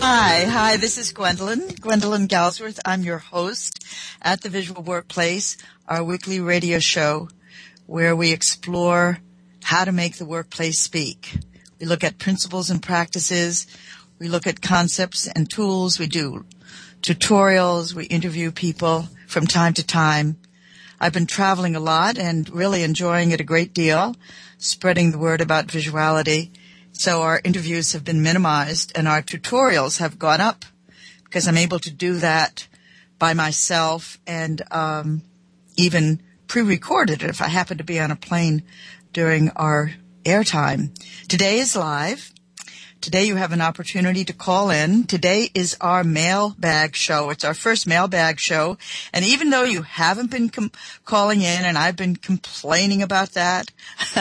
hi, hi, this is Gwendolyn, Gwendolyn Galsworth. I'm your host at the Visual Workplace, our weekly radio show where we explore how to make the workplace speak. We look at principles and practices. We look at concepts and tools. We do tutorials. We interview people from time to time. I've been traveling a lot and really enjoying it a great deal, spreading the word about visuality. So our interviews have been minimized and our tutorials have gone up because I'm able to do that by myself and um, even pre-recorded if I happen to be on a plane during our airtime. Today is live. Today you have an opportunity to call in. Today is our mailbag show. It's our first mailbag show. And even though you haven't been com- calling in and I've been complaining about that,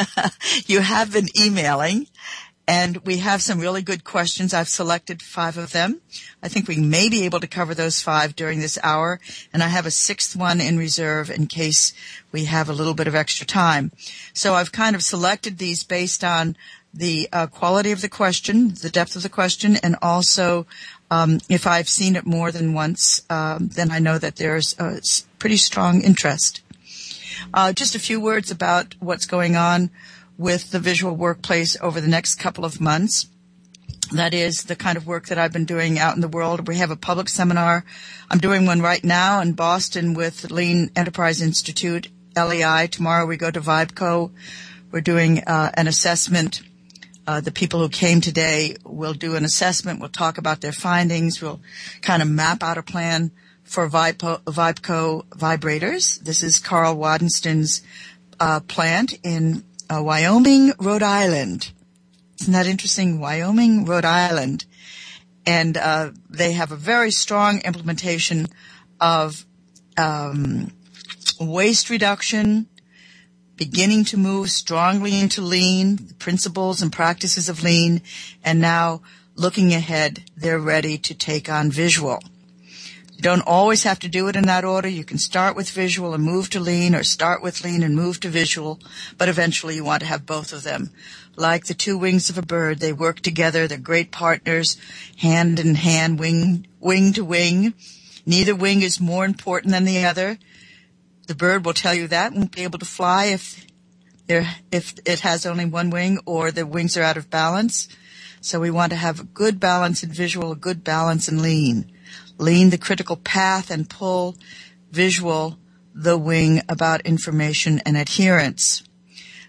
you have been emailing and we have some really good questions. I've selected five of them. I think we may be able to cover those five during this hour. And I have a sixth one in reserve in case we have a little bit of extra time. So I've kind of selected these based on the uh, quality of the question, the depth of the question, and also um, if I've seen it more than once, um, then I know that there's a pretty strong interest. Uh, just a few words about what's going on with the visual workplace over the next couple of months. That is the kind of work that I've been doing out in the world. We have a public seminar. I'm doing one right now in Boston with Lean Enterprise Institute, LEI. Tomorrow we go to Vibco. We're doing uh, an assessment uh, the people who came today will do an assessment. We'll talk about their findings. We'll kind of map out a plan for Vipo, Vibco vibrators. This is Karl Wadensten's uh, plant in uh, Wyoming, Rhode Island. Isn't that interesting? Wyoming, Rhode Island. And uh, they have a very strong implementation of um, waste reduction, beginning to move strongly into lean, the principles and practices of lean, and now looking ahead, they're ready to take on visual. You don't always have to do it in that order. You can start with visual and move to lean or start with lean and move to visual, but eventually you want to have both of them. Like the two wings of a bird, they work together. They're great partners, hand in hand, wing, wing to wing. Neither wing is more important than the other. The bird will tell you that won't be able to fly if there, if it has only one wing or the wings are out of balance. So we want to have a good balance in visual, a good balance in lean. Lean the critical path and pull visual the wing about information and adherence.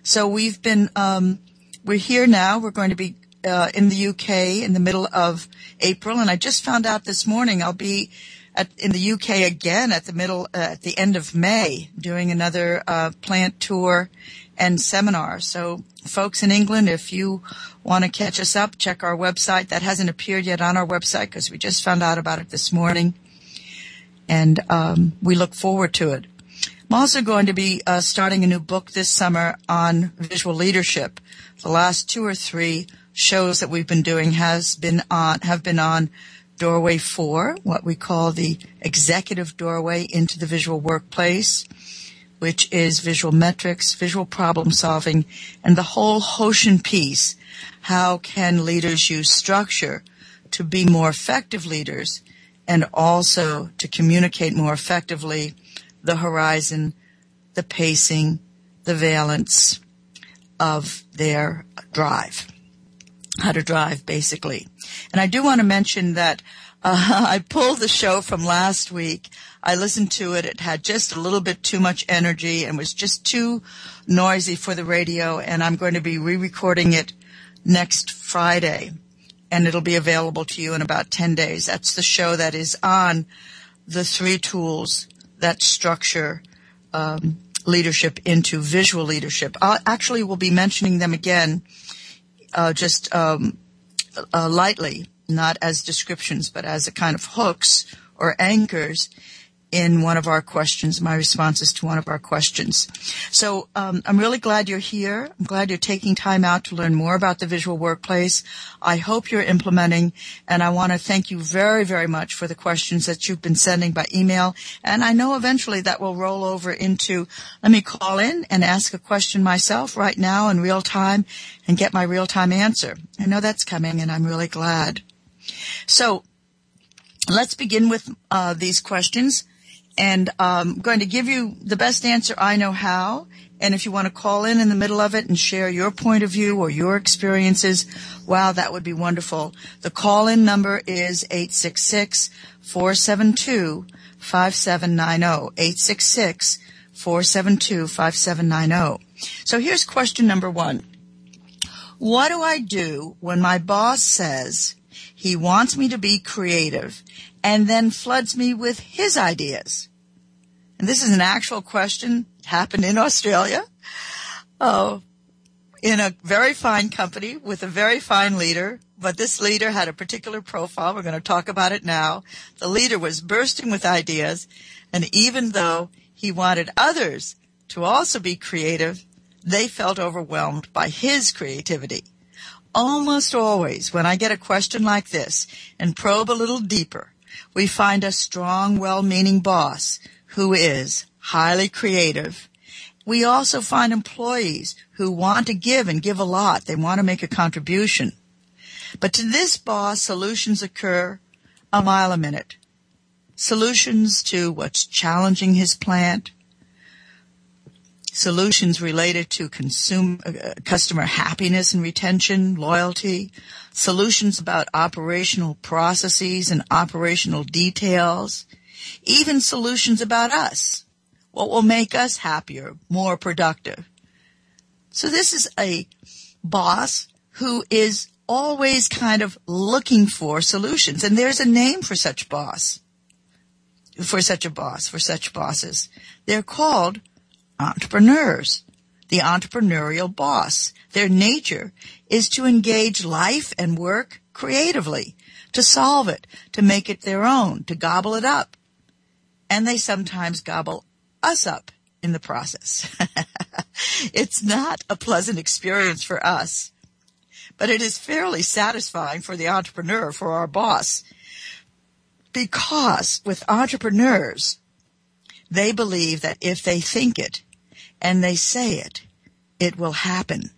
So we've been, um, we're here now. We're going to be uh, in the UK in the middle of April, and I just found out this morning I'll be at, in the UK again at the middle, uh, at the end of May, doing another uh, plant tour and seminar. So, folks in England, if you want to catch us up, check our website. That hasn't appeared yet on our website because we just found out about it this morning, and um, we look forward to it. I'm also going to be uh, starting a new book this summer on visual leadership. The last two or three shows that we've been doing has been on have been on doorway four, what we call the executive doorway into the visual workplace, which is visual metrics, visual problem solving, and the whole Hoshin piece. How can leaders use structure to be more effective leaders and also to communicate more effectively the horizon, the pacing, the valence of their drive how to drive basically. And I do want to mention that uh, I pulled the show from last week. I listened to it. It had just a little bit too much energy and was just too noisy for the radio. And I'm going to be re-recording it next Friday and it'll be available to you in about 10 days. That's the show that is on the three tools that structure um, leadership into visual leadership. I actually will be mentioning them again uh, just um, uh, lightly, not as descriptions, but as a kind of hooks or anchors in one of our questions, my responses to one of our questions. So um, I'm really glad you're here. I'm glad you're taking time out to learn more about the visual workplace. I hope you're implementing, and I want to thank you very, very much for the questions that you've been sending by email. And I know eventually that will roll over into let me call in and ask a question myself right now in real time and get my real time answer. I know that's coming, and I'm really glad. So let's begin with uh, these questions and I'm going to give you the best answer I know how. And if you want to call in in the middle of it and share your point of view or your experiences, wow, that would be wonderful. The call in number is 866-472-5790. 866-472-5790. So here's question number one. What do I do when my boss says he wants me to be creative and then floods me with his ideas? And this is an actual question, happened in Australia, oh, in a very fine company with a very fine leader, but this leader had a particular profile. We're going to talk about it now. The leader was bursting with ideas, and even though he wanted others to also be creative, they felt overwhelmed by his creativity. Almost always, when I get a question like this and probe a little deeper, we find a strong, well-meaning boss who is highly creative. We also find employees who want to give and give a lot. They want to make a contribution. But to this boss, solutions occur a mile a minute. Solutions to what's challenging his plant. Solutions related to consume, uh, customer happiness and retention, loyalty. Solutions about operational processes and operational details even solutions about us, what will make us happier, more productive. So this is a boss who is always kind of looking for solutions. And there's a name for such boss, for such a boss, for such bosses. They're called entrepreneurs, the entrepreneurial boss. Their nature is to engage life and work creatively, to solve it, to make it their own, to gobble it up, and they sometimes gobble us up in the process. it's not a pleasant experience for us, but it is fairly satisfying for the entrepreneur, for our boss, because with entrepreneurs, they believe that if they think it and they say it, it will happen.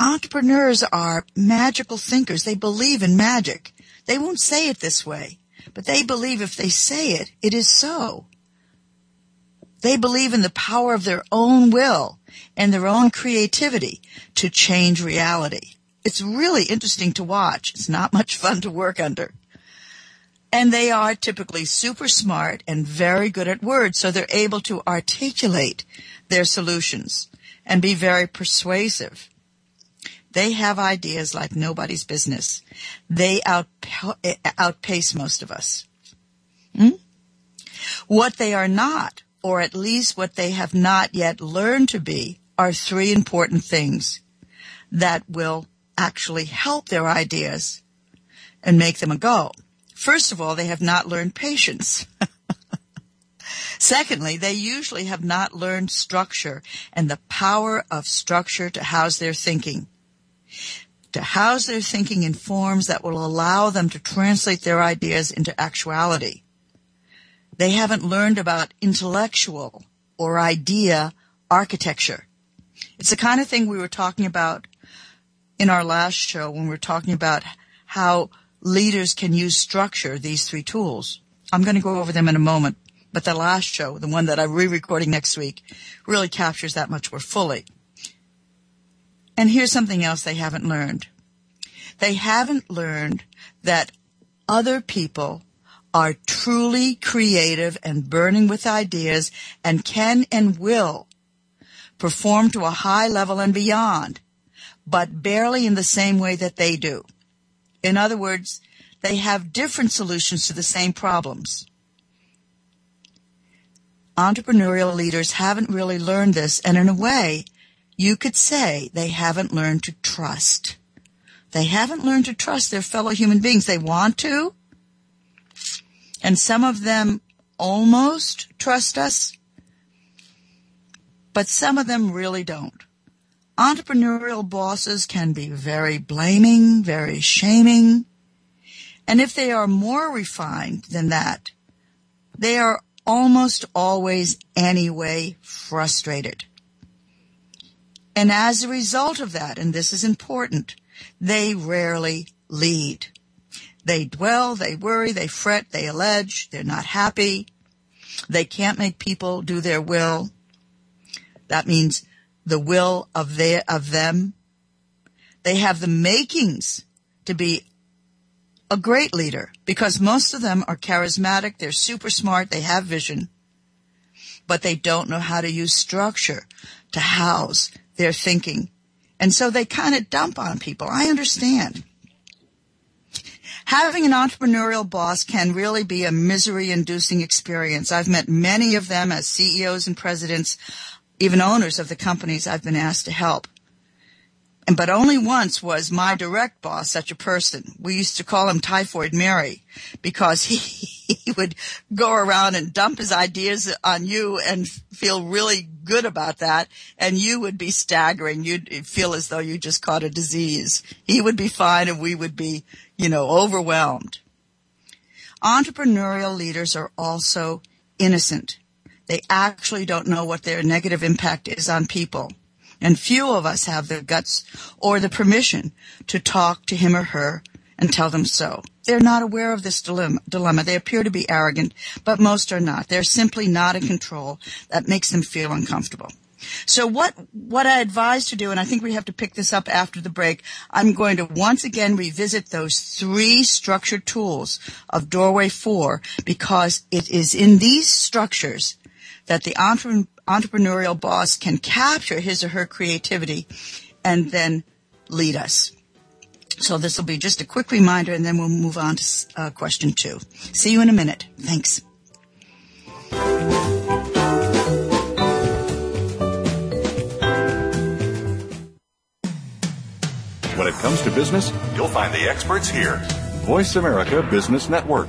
Entrepreneurs are magical thinkers. They believe in magic. They won't say it this way, but they believe if they say it, it is so. They believe in the power of their own will and their own creativity to change reality. It's really interesting to watch. It's not much fun to work under. And they are typically super smart and very good at words, so they're able to articulate their solutions and be very persuasive. They have ideas like nobody's business. They outpace most of us. Hmm? What they are not, or at least what they have not yet learned to be, are three important things that will actually help their ideas and make them a go. First of all, they have not learned patience. Secondly, they usually have not learned structure and the power of structure to house their thinking to house their thinking in forms that will allow them to translate their ideas into actuality. They haven't learned about intellectual or idea architecture. It's the kind of thing we were talking about in our last show when we were talking about how leaders can use structure, these three tools. I'm going to go over them in a moment, but the last show, the one that I'm re-recording next week, really captures that much more fully. And here's something else they haven't learned. They haven't learned that other people are truly creative and burning with ideas and can and will perform to a high level and beyond, but barely in the same way that they do. In other words, they have different solutions to the same problems. Entrepreneurial leaders haven't really learned this, and in a way, you could say they haven't learned to trust. They haven't learned to trust their fellow human beings. They want to, and some of them almost trust us, but some of them really don't. Entrepreneurial bosses can be very blaming, very shaming, and if they are more refined than that, they are almost always anyway frustrated. And as a result of that, and this is important, they rarely lead. They dwell, they worry, they fret, they allege, they're not happy. They can't make people do their will. That means the will of their, of them. They have the makings to be a great leader because most of them are charismatic. They're super smart. They have vision, but they don't know how to use structure to house their thinking. And so they kind of dump on people. I understand. Having an entrepreneurial boss can really be a misery inducing experience. I've met many of them as CEOs and presidents, even owners of the companies I've been asked to help. And but only once was my direct boss such a person. We used to call him Typhoid Mary because he, he would go around and dump his ideas on you and feel really good about that. And you would be staggering. You'd feel as though you just caught a disease. He would be fine and we would be, you know, overwhelmed. Entrepreneurial leaders are also innocent. They actually don't know what their negative impact is on people. And few of us have the guts or the permission to talk to him or her and tell them so. They're not aware of this dilemma. They appear to be arrogant, but most are not. They're simply not in control. That makes them feel uncomfortable. So what, what I advise to do, and I think we have to pick this up after the break, I'm going to once again revisit those three structured tools of Doorway 4 because it is in these structures that the entrepreneurial boss can capture his or her creativity and then lead us. So this will be just a quick reminder and then we'll move on to uh, question two. See you in a minute. Thanks. When it comes to business, you'll find the experts here. Voice America Business Network.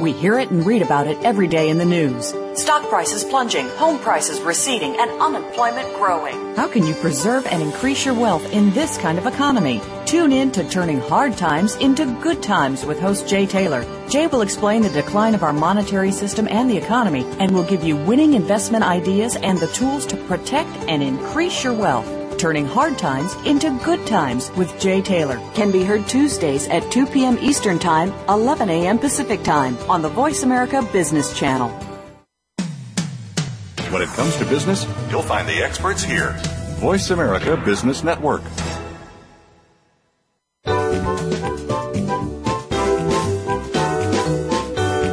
We hear it and read about it every day in the news. Stock prices plunging, home prices receding, and unemployment growing. How can you preserve and increase your wealth in this kind of economy? Tune in to Turning Hard Times into Good Times with host Jay Taylor. Jay will explain the decline of our monetary system and the economy and will give you winning investment ideas and the tools to protect and increase your wealth. Turning Hard Times into Good Times with Jay Taylor can be heard Tuesdays at 2 p.m. Eastern Time, 11 a.m. Pacific Time on the Voice America Business Channel. When it comes to business, you'll find the experts here. Voice America Business Network.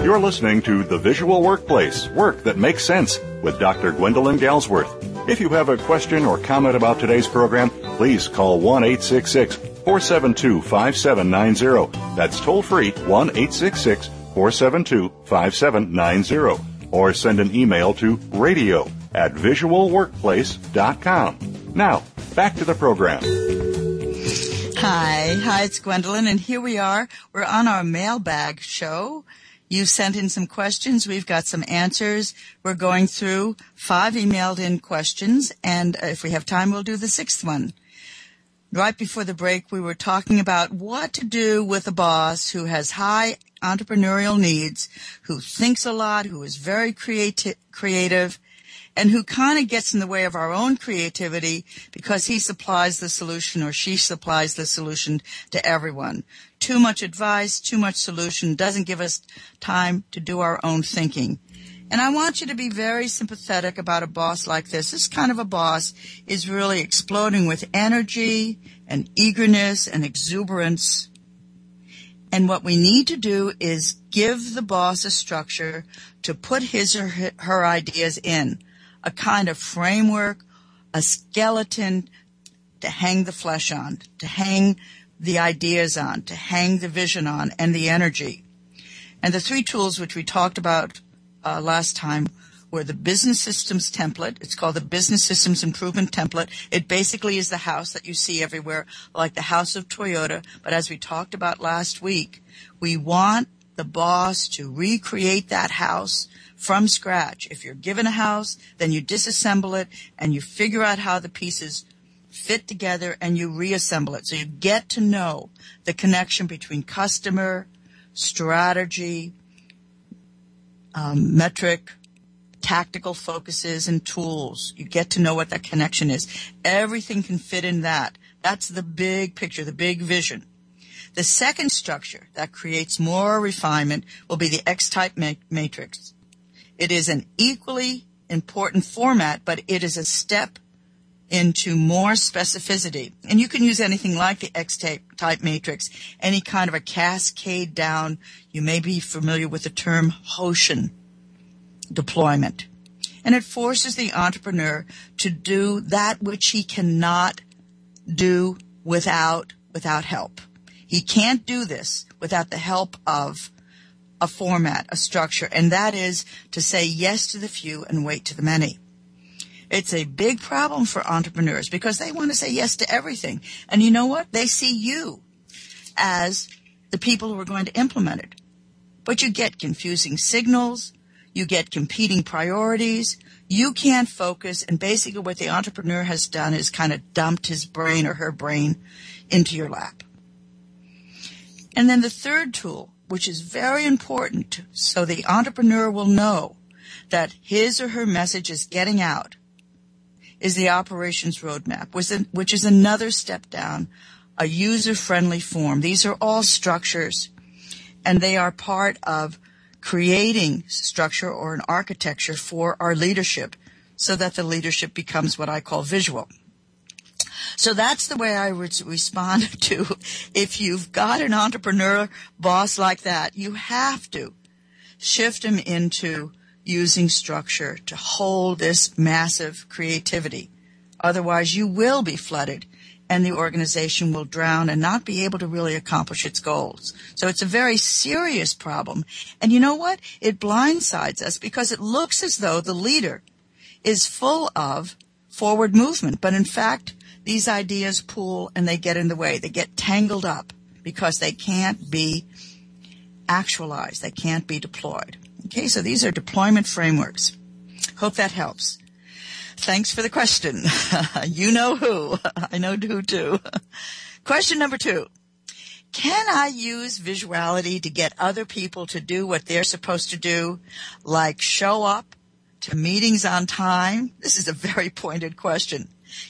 You're listening to The Visual Workplace Work That Makes Sense with Dr. Gwendolyn Galsworth. If you have a question or comment about today's program, please call 1 866 472 5790. That's toll free 1 866 472 5790. Or send an email to radio at visualworkplace.com. Now, back to the program. Hi, hi, it's Gwendolyn, and here we are. We're on our mailbag show. You sent in some questions. We've got some answers. We're going through five emailed in questions, and if we have time, we'll do the sixth one. Right before the break, we were talking about what to do with a boss who has high entrepreneurial needs, who thinks a lot, who is very creati- creative, and who kind of gets in the way of our own creativity because he supplies the solution or she supplies the solution to everyone. Too much advice, too much solution doesn't give us time to do our own thinking. And I want you to be very sympathetic about a boss like this. This kind of a boss is really exploding with energy and eagerness and exuberance. And what we need to do is give the boss a structure to put his or her ideas in, a kind of framework, a skeleton to hang the flesh on, to hang the ideas on, to hang the vision on, and the energy. And the three tools which we talked about uh, last time were the business systems template. It's called the business systems improvement template. It basically is the house that you see everywhere, like the house of Toyota. But as we talked about last week, we want the boss to recreate that house from scratch. If you're given a house, then you disassemble it and you figure out how the pieces fit together and you reassemble it. So you get to know the connection between customer, strategy, um, metric, tactical focuses and tools. You get to know what that connection is. Everything can fit in that. That's the big picture, the big vision. The second structure that creates more refinement will be the X-type matrix. It is an equally important format, but it is a step into more specificity. And you can use anything like the X-type matrix, any kind of a cascade down. You may be familiar with the term Hoshin deployment. And it forces the entrepreneur to do that which he cannot do without, without help. He can't do this without the help of a format, a structure, and that is to say yes to the few and wait to the many. It's a big problem for entrepreneurs because they want to say yes to everything. And you know what? They see you as the people who are going to implement it. But you get confusing signals. You get competing priorities. You can't focus. And basically what the entrepreneur has done is kind of dumped his brain or her brain into your lap. And then the third tool, which is very important so the entrepreneur will know that his or her message is getting out is the operations roadmap, which is another step down, a user-friendly form. These are all structures and they are part of creating structure or an architecture for our leadership so that the leadership becomes what I call visual. So that's the way I would respond to if you've got an entrepreneur boss like that, you have to shift him into using structure to hold this massive creativity. Otherwise you will be flooded and the organization will drown and not be able to really accomplish its goals. So it's a very serious problem. And you know what? It blindsides us because it looks as though the leader is full of forward movement. But in fact, these ideas pool and they get in the way. They get tangled up because they can't be actualized. They can't be deployed. Okay, so these are deployment frameworks. Hope that helps. Thanks for the question. you know who. I know who too. question number two. Can I use visuality to get other people to do what they're supposed to do, like show up to meetings on time? This is a very pointed question.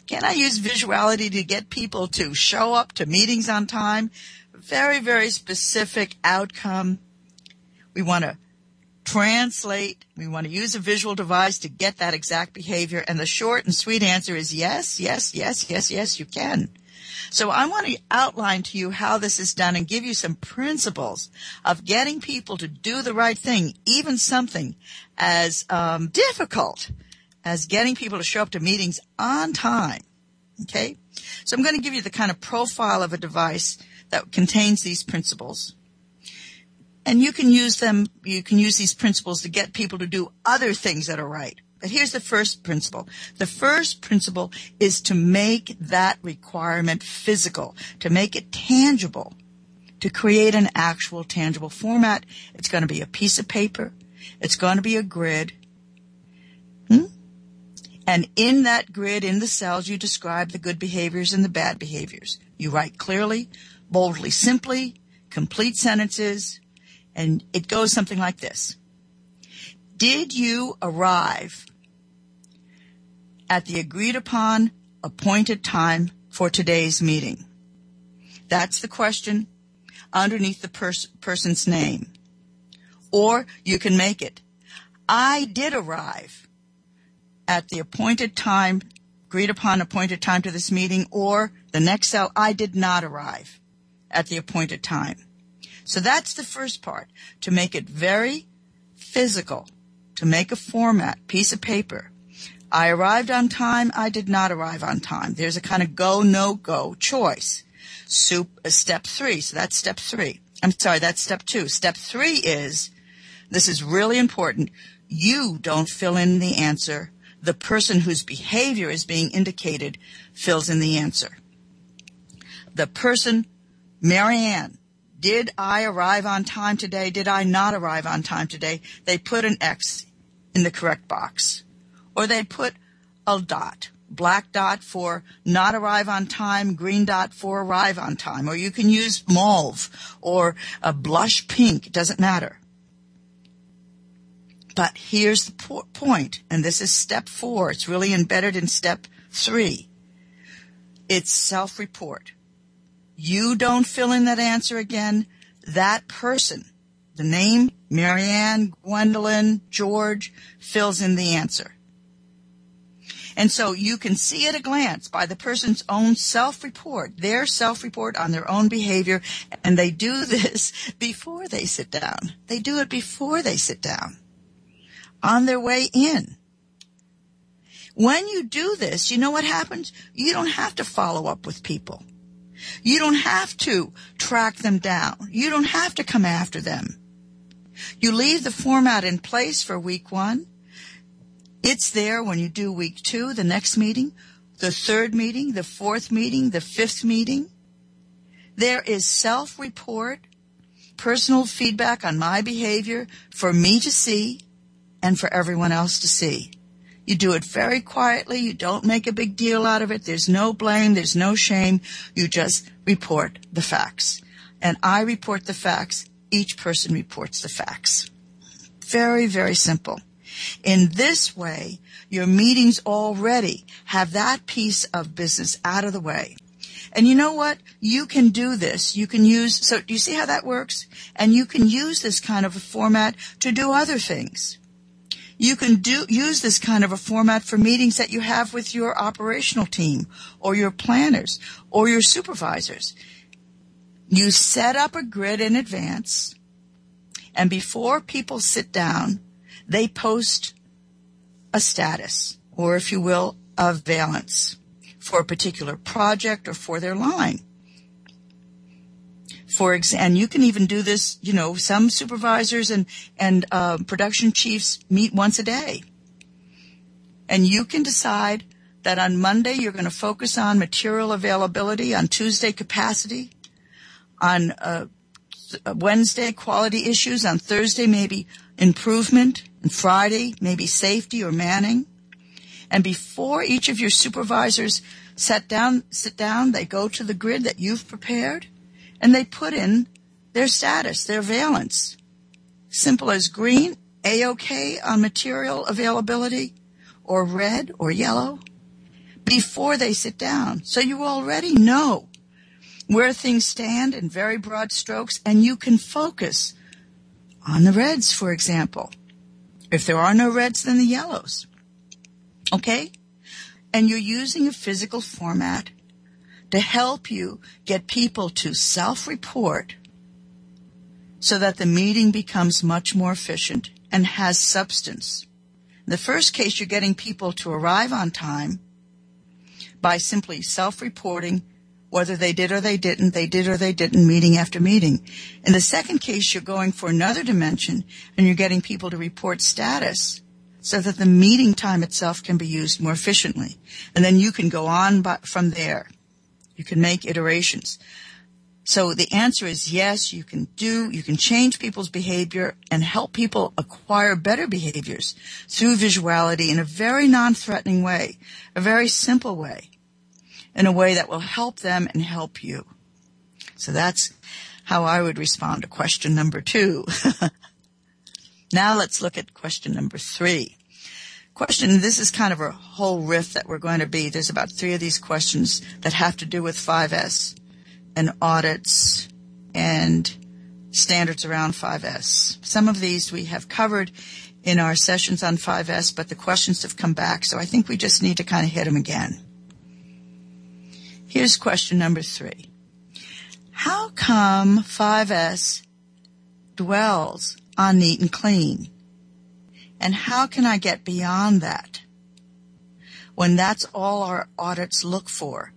Can I use visuality to get people to show up to meetings on time? Very, very specific outcome. We want to translate. We want to use a visual device to get that exact behavior. And the short and sweet answer is yes, yes, yes, yes, yes, you can. So I want to outline to you how this is done and give you some principles of getting people to do the right thing, even something as um, difficult as getting people to show up to meetings on time. Okay? So I'm going to give you the kind of profile of a device that contains these principles. And you can use them, you can use these principles to get people to do other things that are right. But here's the first principle. The first principle is to make that requirement physical, to make it tangible, to create an actual tangible format. It's going to be a piece of paper. It's going to be a grid. Hmm? And in that grid, in the cells, you describe the good behaviors and the bad behaviors. You write clearly, boldly, simply, complete sentences, and it goes something like this. Did you arrive at the agreed upon appointed time for today's meeting. That's the question underneath the pers- person's name. Or you can make it. I did arrive at the appointed time, agreed upon appointed time to this meeting, or the next cell, I did not arrive at the appointed time. So that's the first part, to make it very physical, to make a format, piece of paper. I arrived on time, I did not arrive on time. There's a kind of go, no go choice. Soup, uh, step three, so that's step three. I'm sorry, that's step two. Step three is, this is really important, you don't fill in the answer. The person whose behavior is being indicated fills in the answer. The person, Marianne, did I arrive on time today? Did I not arrive on time today? They put an X in the correct box. Or they put a dot, black dot for not arrive on time, green dot for arrive on time. Or you can use mauve or a blush pink. It doesn't matter. But here's the po- point, and this is step four. It's really embedded in step three. It's self-report. You don't fill in that answer again. That person, the name, Marianne, Gwendolyn, George, fills in the answer. And so you can see at a glance by the person's own self-report, their self-report on their own behavior, and they do this before they sit down. They do it before they sit down on their way in. When you do this, you know what happens? You don't have to follow up with people. You don't have to track them down. You don't have to come after them. You leave the format in place for week one. It's there when you do week two, the next meeting, the third meeting, the fourth meeting, the fifth meeting. There is self-report, personal feedback on my behavior for me to see and for everyone else to see. You do it very quietly. You don't make a big deal out of it. There's no blame. There's no shame. You just report the facts. And I report the facts. Each person reports the facts. Very, very simple. In this way, your meetings already have that piece of business out of the way. And you know what? You can do this. You can use, so do you see how that works? And you can use this kind of a format to do other things. You can do, use this kind of a format for meetings that you have with your operational team or your planners or your supervisors. You set up a grid in advance and before people sit down, they post a status or if you will, a valence for a particular project or for their line for example, and you can even do this, you know, some supervisors and, and, uh, production chiefs meet once a day. And you can decide that on Monday you're going to focus on material availability, on Tuesday capacity, on, uh, Wednesday quality issues, on Thursday maybe improvement, and Friday maybe safety or manning. And before each of your supervisors sit down, sit down, they go to the grid that you've prepared and they put in their status, their valence. Simple as green, A-OK on material availability, or red or yellow, before they sit down. So you already know where things stand in very broad strokes, and you can focus on the reds, for example. If there are no reds, then the yellows. Okay? And you're using a physical format to help you get people to self-report so that the meeting becomes much more efficient and has substance. In the first case, you're getting people to arrive on time by simply self-reporting whether they did or they didn't, they did or they didn't, meeting after meeting. In the second case, you're going for another dimension and you're getting people to report status so that the meeting time itself can be used more efficiently. And then you can go on by, from there. You can make iterations. So the answer is yes, you can do, you can change people's behavior and help people acquire better behaviors through visuality in a very non-threatening way, a very simple way, in a way that will help them and help you. So that's how I would respond to question number two. now let's look at question number three. Question, this is kind of a whole riff that we're going to be. There's about three of these questions that have to do with 5S and audits and standards around 5S. Some of these we have covered in our sessions on 5S, but the questions have come back, so I think we just need to kind of hit them again. Here's question number three. How come 5S dwells on neat and clean? And how can I get beyond that? When that's all our audits look for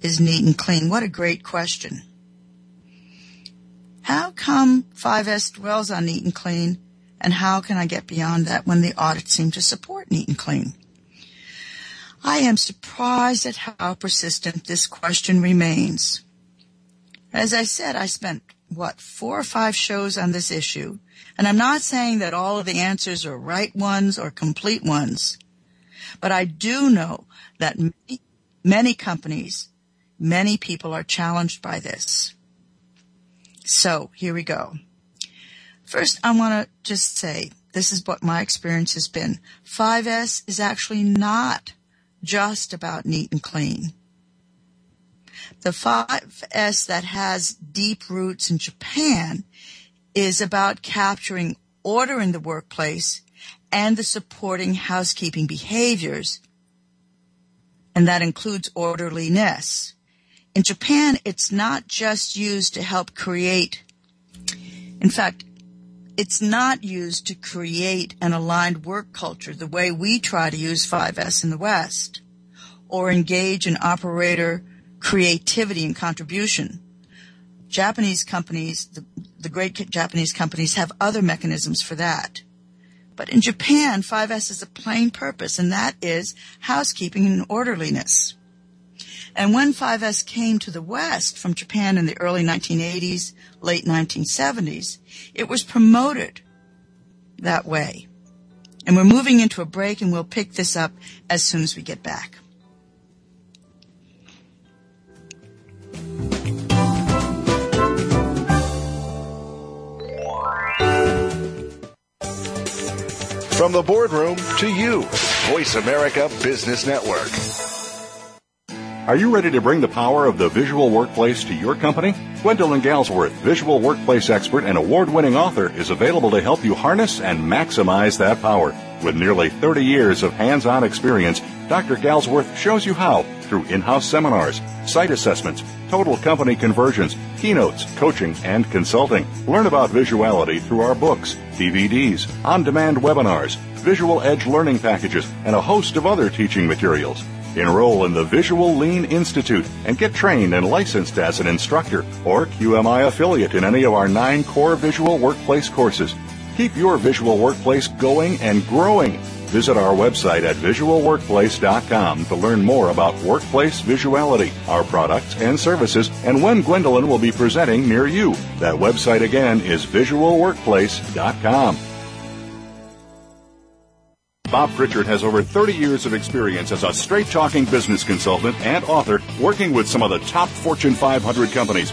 is neat and clean. What a great question. How come 5S dwells on neat and clean? And how can I get beyond that when the audits seem to support neat and clean? I am surprised at how persistent this question remains. As I said, I spent, what, four or five shows on this issue, and I'm not saying that all of the answers are right ones or complete ones, but I do know that many, many companies, many people are challenged by this. So here we go. First, I want to just say this is what my experience has been. 5S is actually not just about neat and clean. The 5S that has deep roots in Japan is about capturing order in the workplace and the supporting housekeeping behaviors. And that includes orderliness. In Japan, it's not just used to help create, in fact, it's not used to create an aligned work culture the way we try to use 5S in the West or engage in operator creativity and contribution. Japanese companies, the, the great Japanese companies have other mechanisms for that. But in Japan, 5S is a plain purpose, and that is housekeeping and orderliness. And when 5S came to the West from Japan in the early 1980s, late 1970s, it was promoted that way. And we're moving into a break and we'll pick this up as soon as we get back. From the boardroom to you, Voice America Business Network. Are you ready to bring the power of the visual workplace to your company? Gwendolyn Galsworth, visual workplace expert and award winning author, is available to help you harness and maximize that power. With nearly 30 years of hands on experience, Dr. Galsworth shows you how through in house seminars, site assessments, total company conversions, keynotes, coaching, and consulting. Learn about visuality through our books, DVDs, on demand webinars, visual edge learning packages, and a host of other teaching materials. Enroll in the Visual Lean Institute and get trained and licensed as an instructor or QMI affiliate in any of our nine core visual workplace courses. Keep your visual workplace going and growing. Visit our website at visualworkplace.com to learn more about workplace visuality, our products and services, and when Gwendolyn will be presenting near you. That website again is visualworkplace.com. Bob Pritchard has over 30 years of experience as a straight talking business consultant and author working with some of the top Fortune 500 companies.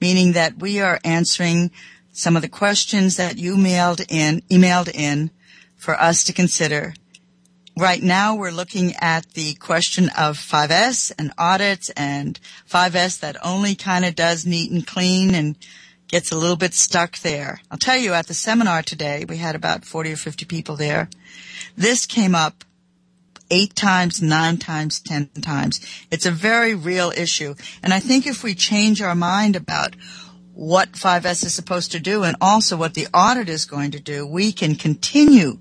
meaning that we are answering some of the questions that you mailed in, emailed in for us to consider. Right now we're looking at the question of 5S and audits and 5S that only kind of does neat and clean and gets a little bit stuck there. I'll tell you at the seminar today, we had about 40 or 50 people there. This came up eight times, nine times, ten times. It's a very real issue. And I think if we change our mind about what 5S is supposed to do and also what the audit is going to do, we can continue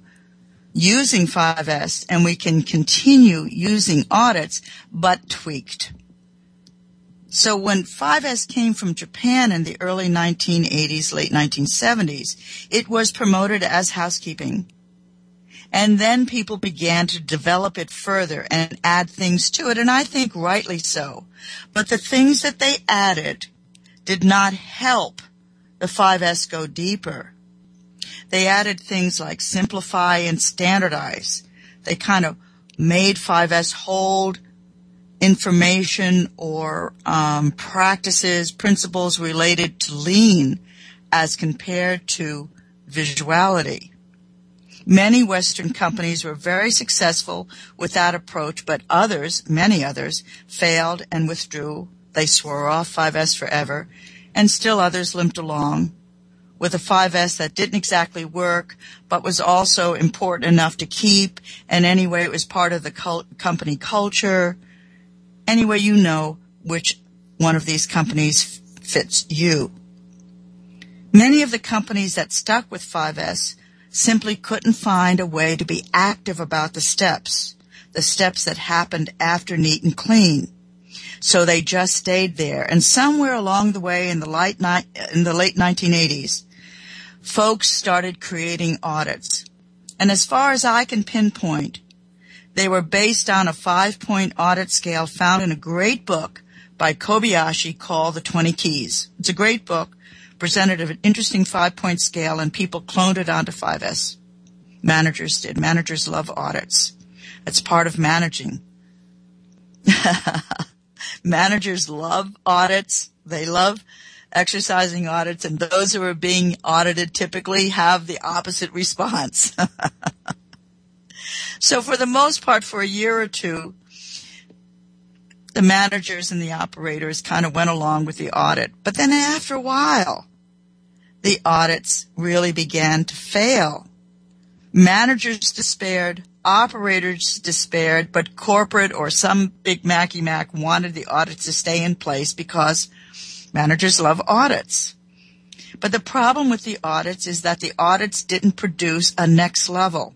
using 5S and we can continue using audits, but tweaked. So when 5S came from Japan in the early 1980s, late 1970s, it was promoted as housekeeping. And then people began to develop it further and add things to it, and I think rightly so. But the things that they added did not help the 5S go deeper. They added things like simplify and standardize. They kind of made 5S hold information or um, practices, principles related to lean as compared to visuality. Many Western companies were very successful with that approach, but others, many others, failed and withdrew. They swore off 5S forever, and still others limped along with a 5S that didn't exactly work, but was also important enough to keep, and anyway, it was part of the cult- company culture Anyway, you know which one of these companies fits you. Many of the companies that stuck with 5S simply couldn't find a way to be active about the steps, the steps that happened after neat and clean. So they just stayed there. And somewhere along the way in the late, in the late 1980s, folks started creating audits. And as far as I can pinpoint, they were based on a five point audit scale found in a great book by Kobayashi called The 20 Keys. It's a great book, presented an interesting five point scale, and people cloned it onto 5S. Managers did. Managers love audits. It's part of managing. Managers love audits. They love exercising audits, and those who are being audited typically have the opposite response. So for the most part, for a year or two, the managers and the operators kind of went along with the audit. But then after a while, the audits really began to fail. Managers despaired, operators despaired, but corporate or some big Macky Mac wanted the audits to stay in place because managers love audits. But the problem with the audits is that the audits didn't produce a next level.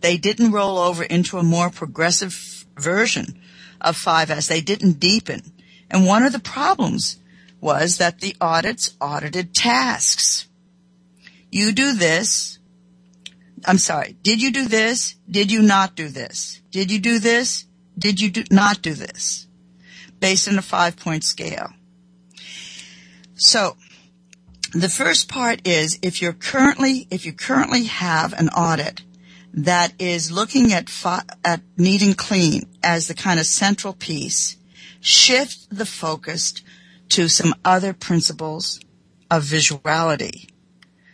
They didn't roll over into a more progressive version of 5S. They didn't deepen. And one of the problems was that the audits audited tasks. You do this. I'm sorry. Did you do this? Did you not do this? Did you do this? Did you do, not do this? Based on a five point scale. So the first part is if you're currently, if you currently have an audit that is looking at, at neat and clean as the kind of central piece, shift the focus to some other principles of visuality.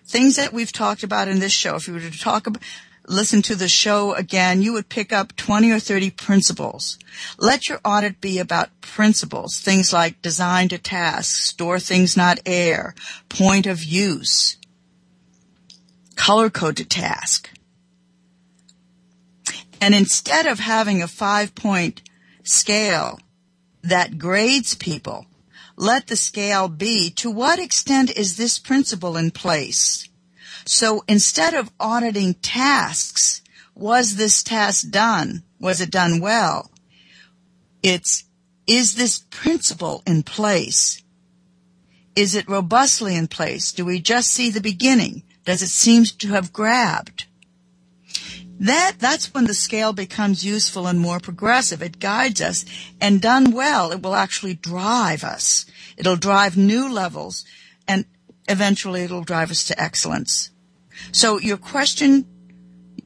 Things that we've talked about in this show. If you were to talk about, listen to the show again, you would pick up 20 or 30 principles. Let your audit be about principles, things like design to task, store things not air, point of use, color code to task. And instead of having a five point scale that grades people, let the scale be to what extent is this principle in place? So instead of auditing tasks, was this task done? Was it done well? It's, is this principle in place? Is it robustly in place? Do we just see the beginning? Does it seem to have grabbed? That that's when the scale becomes useful and more progressive. It guides us and done well, it will actually drive us. It'll drive new levels and eventually it'll drive us to excellence. So your question,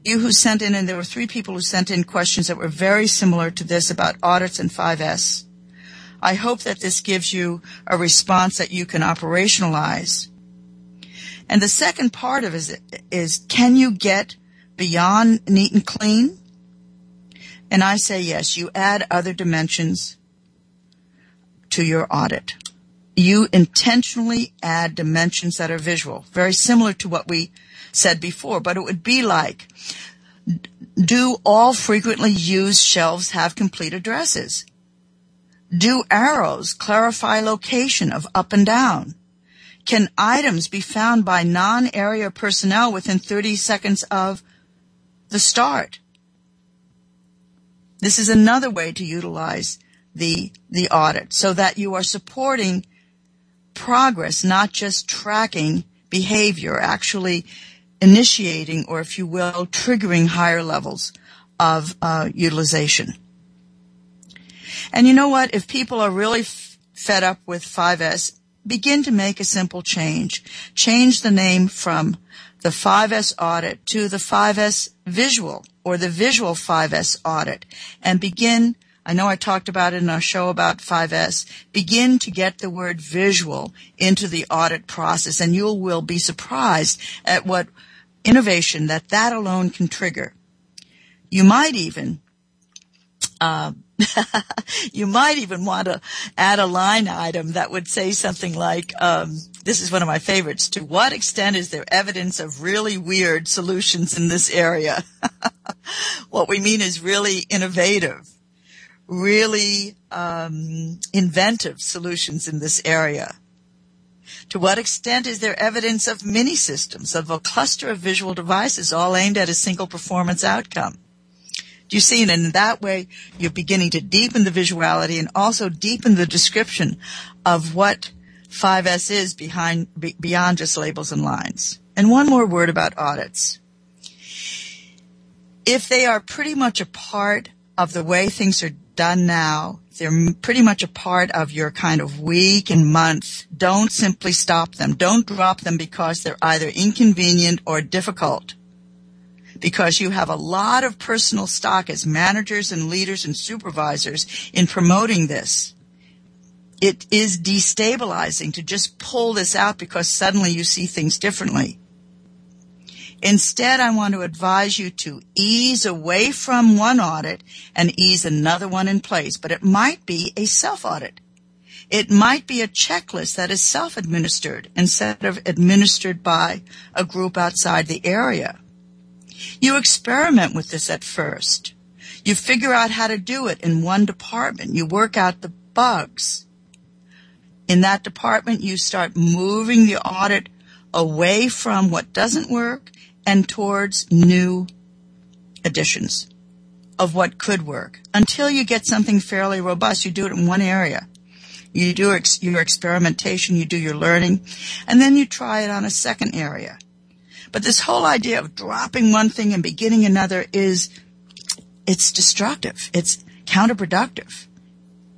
you who sent in, and there were three people who sent in questions that were very similar to this about audits and 5S. I hope that this gives you a response that you can operationalize. And the second part of it is, is can you get beyond neat and clean? And I say yes, you add other dimensions to your audit. you intentionally add dimensions that are visual, very similar to what we said before, but it would be like, do all frequently used shelves have complete addresses? Do arrows clarify location of up and down? Can items be found by non-area personnel within 30 seconds of the start? This is another way to utilize the, the audit so that you are supporting progress, not just tracking behavior, actually initiating or if you will, triggering higher levels of uh, utilization. And you know what? If people are really f- fed up with 5S, begin to make a simple change. Change the name from the 5S audit to the 5S visual or the visual 5S audit and begin I know I talked about it in our show about 5S. Begin to get the word visual into the audit process and you will be surprised at what innovation that that alone can trigger. You might even uh, you might even want to add a line item that would say something like, um, this is one of my favorites. To what extent is there evidence of really weird solutions in this area? what we mean is really innovative, really um, inventive solutions in this area. To what extent is there evidence of mini systems, of a cluster of visual devices all aimed at a single performance outcome? Do you see? And in that way, you're beginning to deepen the visuality and also deepen the description of what 5S is behind, beyond just labels and lines. And one more word about audits. If they are pretty much a part of the way things are done now, they're pretty much a part of your kind of week and month. Don't simply stop them. Don't drop them because they're either inconvenient or difficult because you have a lot of personal stock as managers and leaders and supervisors in promoting this. It is destabilizing to just pull this out because suddenly you see things differently. Instead, I want to advise you to ease away from one audit and ease another one in place, but it might be a self-audit. It might be a checklist that is self-administered instead of administered by a group outside the area. You experiment with this at first. You figure out how to do it in one department. You work out the bugs. In that department, you start moving the audit away from what doesn't work and towards new additions of what could work. Until you get something fairly robust, you do it in one area. You do ex- your experimentation, you do your learning, and then you try it on a second area. But this whole idea of dropping one thing and beginning another is, it's destructive. It's counterproductive.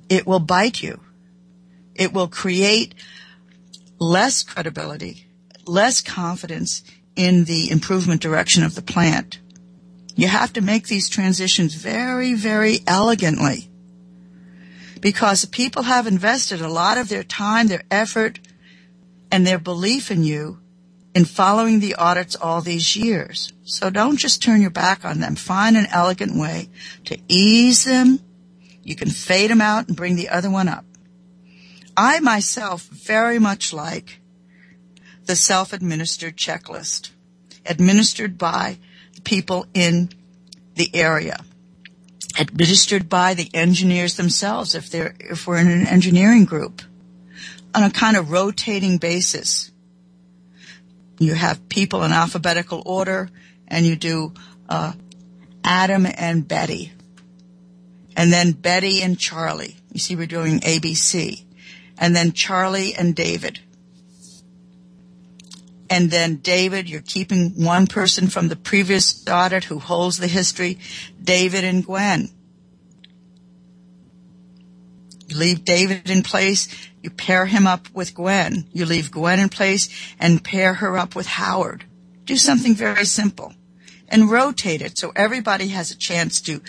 It will bite you. It will create less credibility, less confidence in the improvement direction of the plant. You have to make these transitions very, very elegantly because people have invested a lot of their time, their effort, and their belief in you in following the audits all these years. So don't just turn your back on them. Find an elegant way to ease them. You can fade them out and bring the other one up. I myself very much like the self-administered checklist administered by the people in the area administered by the engineers themselves if they're if we're in an engineering group on a kind of rotating basis you have people in alphabetical order and you do uh, Adam and Betty. And then Betty and Charlie. You see, we're doing ABC. And then Charlie and David. And then David, you're keeping one person from the previous audit who holds the history. David and Gwen. You leave David in place you pair him up with Gwen. You leave Gwen in place and pair her up with Howard. Do something very simple and rotate it so everybody has a chance to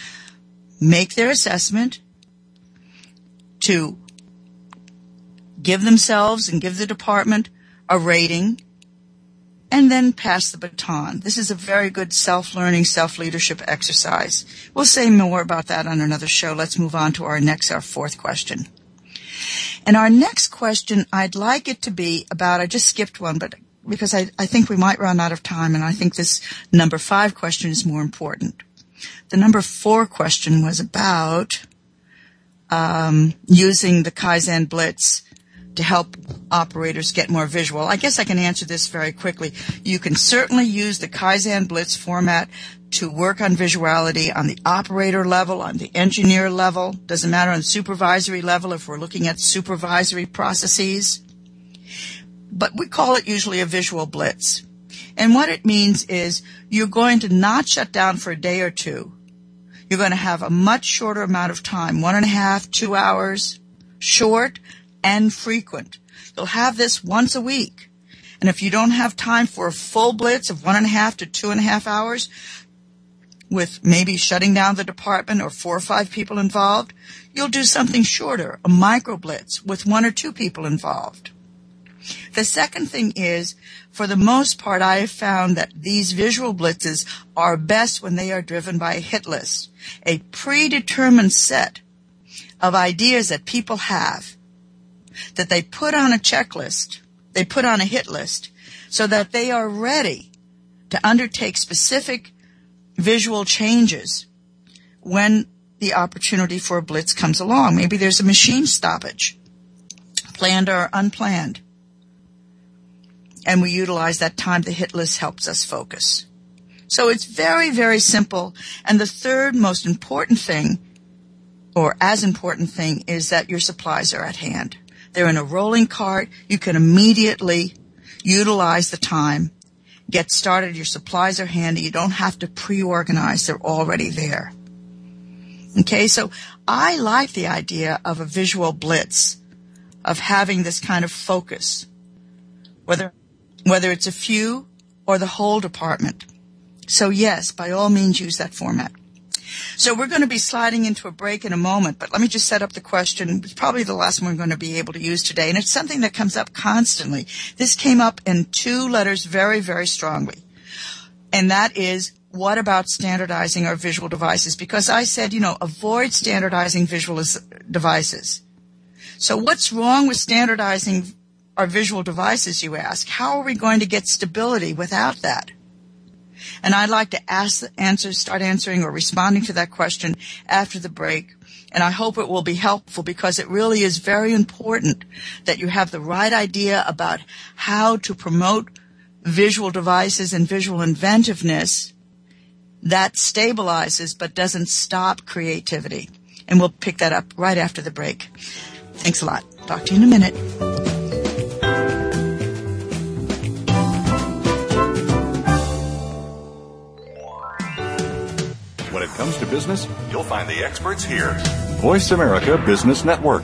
make their assessment, to give themselves and give the department a rating, and then pass the baton. This is a very good self-learning, self-leadership exercise. We'll say more about that on another show. Let's move on to our next, our fourth question. And our next question, I'd like it to be about, I just skipped one, but because I, I think we might run out of time and I think this number five question is more important. The number four question was about um, using the Kaizen Blitz to help operators get more visual. I guess I can answer this very quickly. You can certainly use the Kaizen Blitz format to work on visuality on the operator level, on the engineer level. Doesn't matter on the supervisory level if we're looking at supervisory processes. But we call it usually a visual blitz. And what it means is you're going to not shut down for a day or two. You're going to have a much shorter amount of time, one and a half, two hours, short and frequent. You'll have this once a week. And if you don't have time for a full blitz of one and a half to two and a half hours, with maybe shutting down the department or four or five people involved, you'll do something shorter, a micro blitz with one or two people involved. The second thing is, for the most part, I have found that these visual blitzes are best when they are driven by a hit list, a predetermined set of ideas that people have that they put on a checklist, they put on a hit list so that they are ready to undertake specific visual changes when the opportunity for a blitz comes along. Maybe there's a machine stoppage, planned or unplanned. And we utilize that time. The hit list helps us focus. So it's very, very simple. And the third most important thing, or as important thing, is that your supplies are at hand. They're in a rolling cart. You can immediately utilize the time get started. Your supplies are handy. You don't have to pre-organize. They're already there. Okay, so I like the idea of a visual blitz, of having this kind of focus, whether, whether it's a few or the whole department. So yes, by all means use that format. So we're going to be sliding into a break in a moment, but let me just set up the question. It's probably the last one we're going to be able to use today. And it's something that comes up constantly. This came up in two letters very, very strongly. And that is, what about standardizing our visual devices? Because I said, you know, avoid standardizing visual devices. So what's wrong with standardizing our visual devices, you ask? How are we going to get stability without that? And I'd like to ask, answer, start answering or responding to that question after the break. And I hope it will be helpful because it really is very important that you have the right idea about how to promote visual devices and visual inventiveness that stabilizes but doesn't stop creativity. And we'll pick that up right after the break. Thanks a lot. Talk to you in a minute. Comes to business, you'll find the experts here. Voice America Business Network.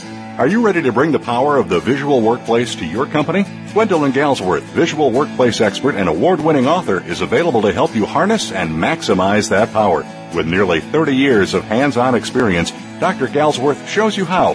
Are you ready to bring the power of the visual workplace to your company? Gwendolyn Galsworth, visual workplace expert and award winning author, is available to help you harness and maximize that power. With nearly 30 years of hands on experience, Dr. Galsworth shows you how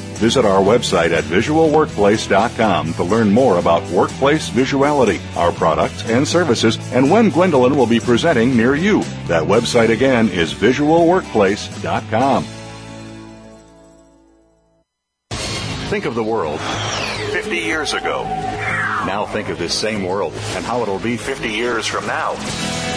Visit our website at visualworkplace.com to learn more about workplace visuality, our products and services, and when Gwendolyn will be presenting near you. That website again is visualworkplace.com. Think of the world 50 years ago. Now think of this same world and how it'll be 50 years from now.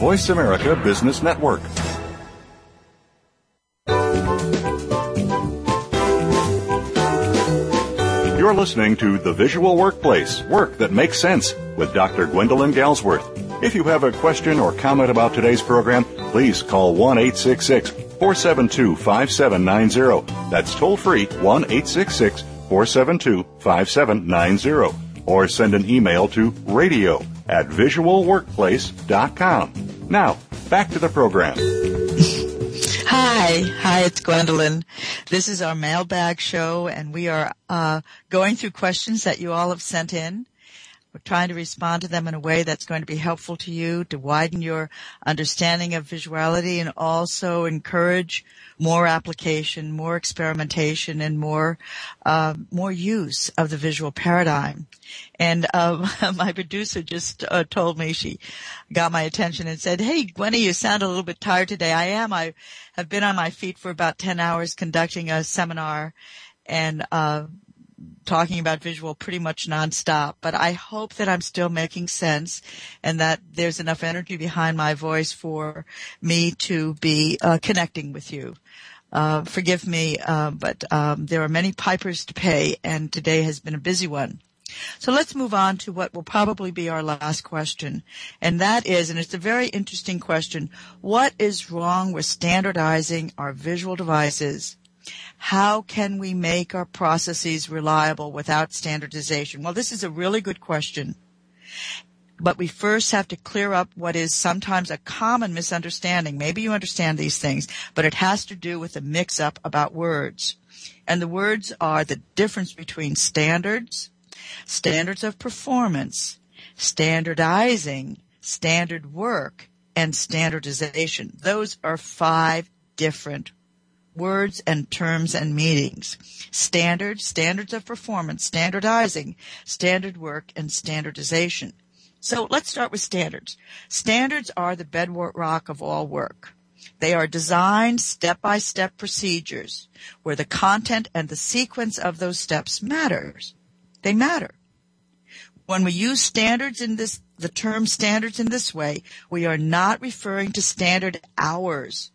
Voice America Business Network. You're listening to The Visual Workplace Work That Makes Sense with Dr. Gwendolyn Galsworth. If you have a question or comment about today's program, please call 1 866 472 5790. That's toll free 1 866 472 5790. Or send an email to radio at visualworkplace.com. Now, back to the program. Hi, hi, it's Gwendolyn. This is our mailbag show and we are uh, going through questions that you all have sent in. We're trying to respond to them in a way that's going to be helpful to you to widen your understanding of visuality and also encourage more application, more experimentation, and more uh, more use of the visual paradigm. And uh, my producer just uh, told me she got my attention and said, "Hey, Gwenny, you sound a little bit tired today." I am. I have been on my feet for about ten hours conducting a seminar, and uh, talking about visual pretty much nonstop, but I hope that I'm still making sense and that there's enough energy behind my voice for me to be uh, connecting with you. Uh, forgive me, uh, but um, there are many pipers to pay, and today has been a busy one. So let's move on to what will probably be our last question. And that is, and it's a very interesting question, what is wrong with standardizing our visual devices how can we make our processes reliable without standardization? Well, this is a really good question. But we first have to clear up what is sometimes a common misunderstanding. Maybe you understand these things, but it has to do with a mix up about words. And the words are the difference between standards, standards of performance, standardizing, standard work, and standardization. Those are five different words and terms and meanings. Standards, standards of performance, standardizing, standard work, and standardization. So let's start with standards. Standards are the bedrock of all work. They are designed step-by-step procedures where the content and the sequence of those steps matters. They matter. When we use standards in this, the term standards in this way, we are not referring to standard hours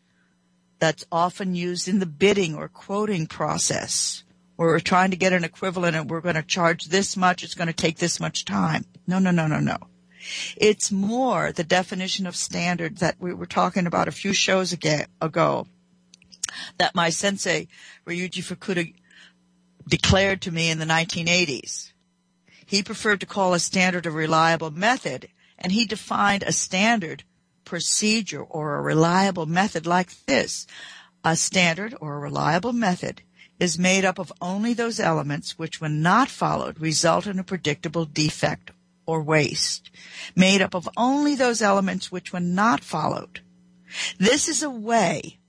that's often used in the bidding or quoting process. Where we're trying to get an equivalent and we're going to charge this much, it's going to take this much time. No, no, no, no, no. It's more the definition of standard that we were talking about a few shows ago that my sensei, Ryuji Fukuda, declared to me in the 1980s. He preferred to call a standard a reliable method, and he defined a standard procedure or a reliable method like this. A standard or a reliable method is made up of only those elements which when not followed result in a predictable defect or waste. Made up of only those elements which when not followed. This is a way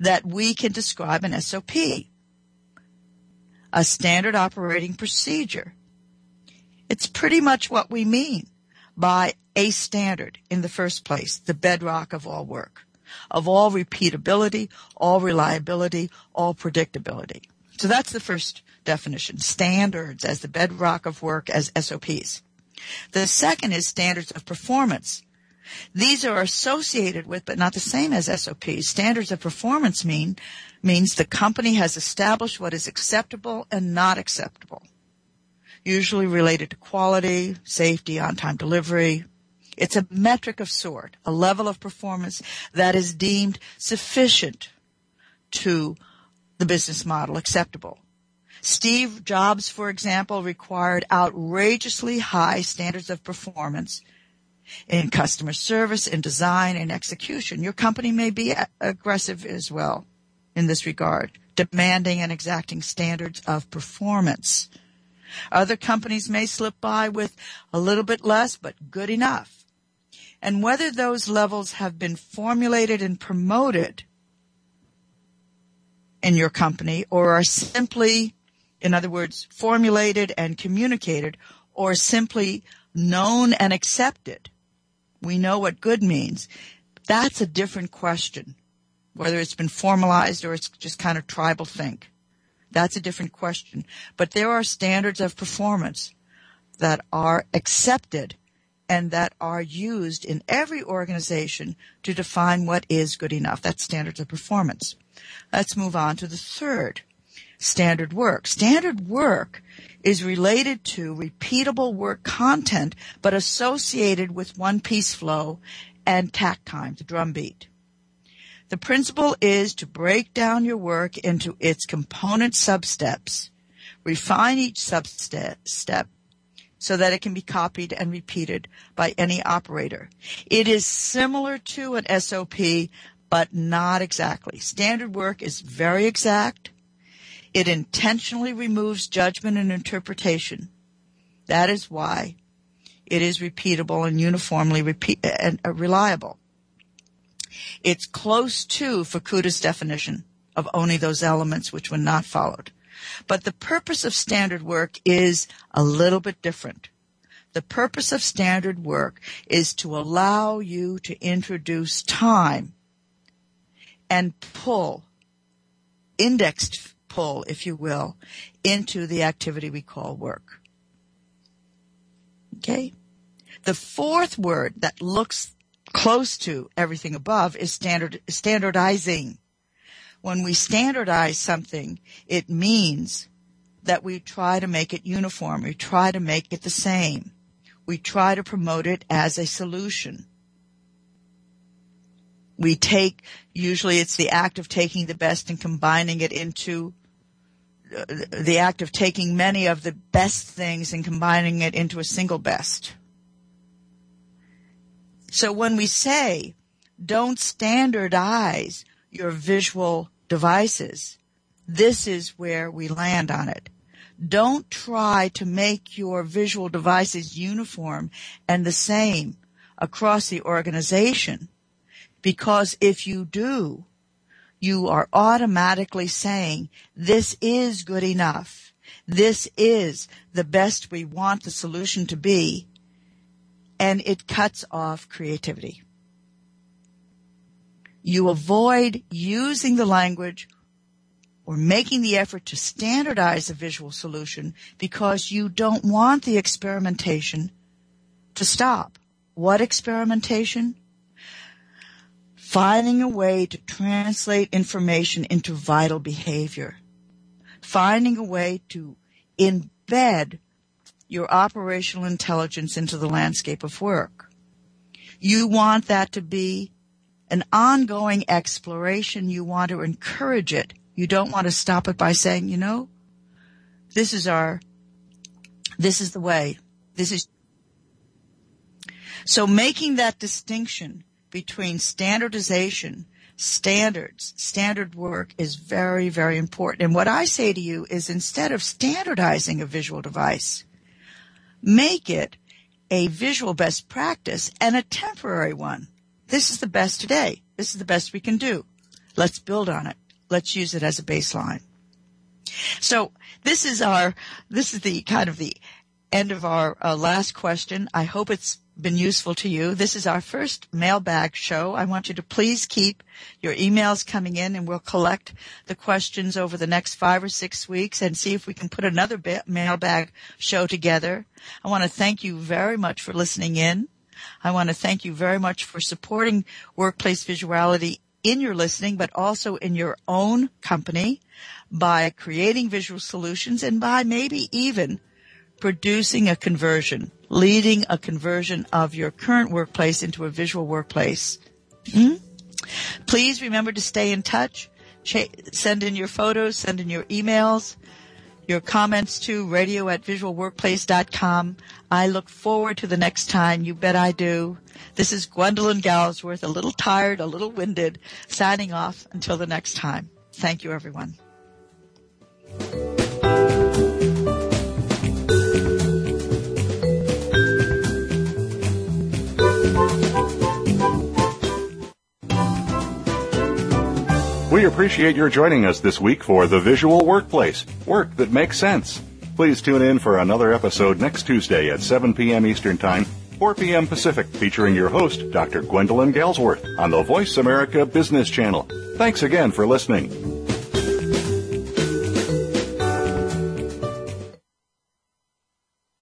that we can describe an SOP. A standard operating procedure. It's pretty much what we mean by a standard in the first place, the bedrock of all work, of all repeatability, all reliability, all predictability. So that's the first definition, standards as the bedrock of work as SOPs. The second is standards of performance. These are associated with, but not the same as SOPs. Standards of performance mean, means the company has established what is acceptable and not acceptable usually related to quality, safety, on-time delivery. It's a metric of sort, a level of performance that is deemed sufficient to the business model acceptable. Steve Jobs, for example, required outrageously high standards of performance in customer service, in design, in execution. Your company may be aggressive as well in this regard, demanding and exacting standards of performance. Other companies may slip by with a little bit less, but good enough. And whether those levels have been formulated and promoted in your company or are simply, in other words, formulated and communicated or simply known and accepted. We know what good means. That's a different question. Whether it's been formalized or it's just kind of tribal think. That's a different question. But there are standards of performance that are accepted and that are used in every organization to define what is good enough. That's standards of performance. Let's move on to the third. standard work. Standard work is related to repeatable work content, but associated with one piece flow and takt time, the drum beat. The principle is to break down your work into its component substeps, refine each substep step so that it can be copied and repeated by any operator. It is similar to an SOP, but not exactly. Standard work is very exact. It intentionally removes judgment and interpretation. That is why it is repeatable and uniformly repeat- and uh, reliable. It's close to Fukuda's definition of only those elements which were not followed. But the purpose of standard work is a little bit different. The purpose of standard work is to allow you to introduce time and pull, indexed pull, if you will, into the activity we call work. Okay? The fourth word that looks close to everything above is standard, standardizing. When we standardize something, it means that we try to make it uniform. We try to make it the same. We try to promote it as a solution. We take, usually it's the act of taking the best and combining it into uh, the act of taking many of the best things and combining it into a single best. So when we say don't standardize your visual devices, this is where we land on it. Don't try to make your visual devices uniform and the same across the organization because if you do, you are automatically saying this is good enough. This is the best we want the solution to be and it cuts off creativity. You avoid using the language or making the effort to standardize a visual solution because you don't want the experimentation to stop. What experimentation? Finding a way to translate information into vital behavior. Finding a way to embed your operational intelligence into the landscape of work. You want that to be an ongoing exploration. You want to encourage it. You don't want to stop it by saying, you know, this is our, this is the way. This is. So making that distinction between standardization, standards, standard work is very, very important. And what I say to you is instead of standardizing a visual device, make it a visual best practice and a temporary one. This is the best today. This is the best we can do. Let's build on it. Let's use it as a baseline. So this is our, this is the kind of the end of our uh, last question. I hope it's been useful to you. This is our first mailbag show. I want you to please keep your emails coming in and we'll collect the questions over the next five or six weeks and see if we can put another mailbag show together. I want to thank you very much for listening in. I want to thank you very much for supporting workplace visuality in your listening, but also in your own company by creating visual solutions and by maybe even producing a conversion, leading a conversion of your current workplace into a visual workplace. Hmm? Please remember to stay in touch. Ch- send in your photos, send in your emails, your comments to radio at visualworkplace.com. I look forward to the next time. You bet I do. This is Gwendolyn Galsworth, a little tired, a little winded, signing off until the next time. Thank you, everyone. We appreciate your joining us this week for The Visual Workplace, work that makes sense. Please tune in for another episode next Tuesday at 7 p.m. Eastern Time, 4 p.m. Pacific, featuring your host, Dr. Gwendolyn Galsworth, on the Voice America Business Channel. Thanks again for listening.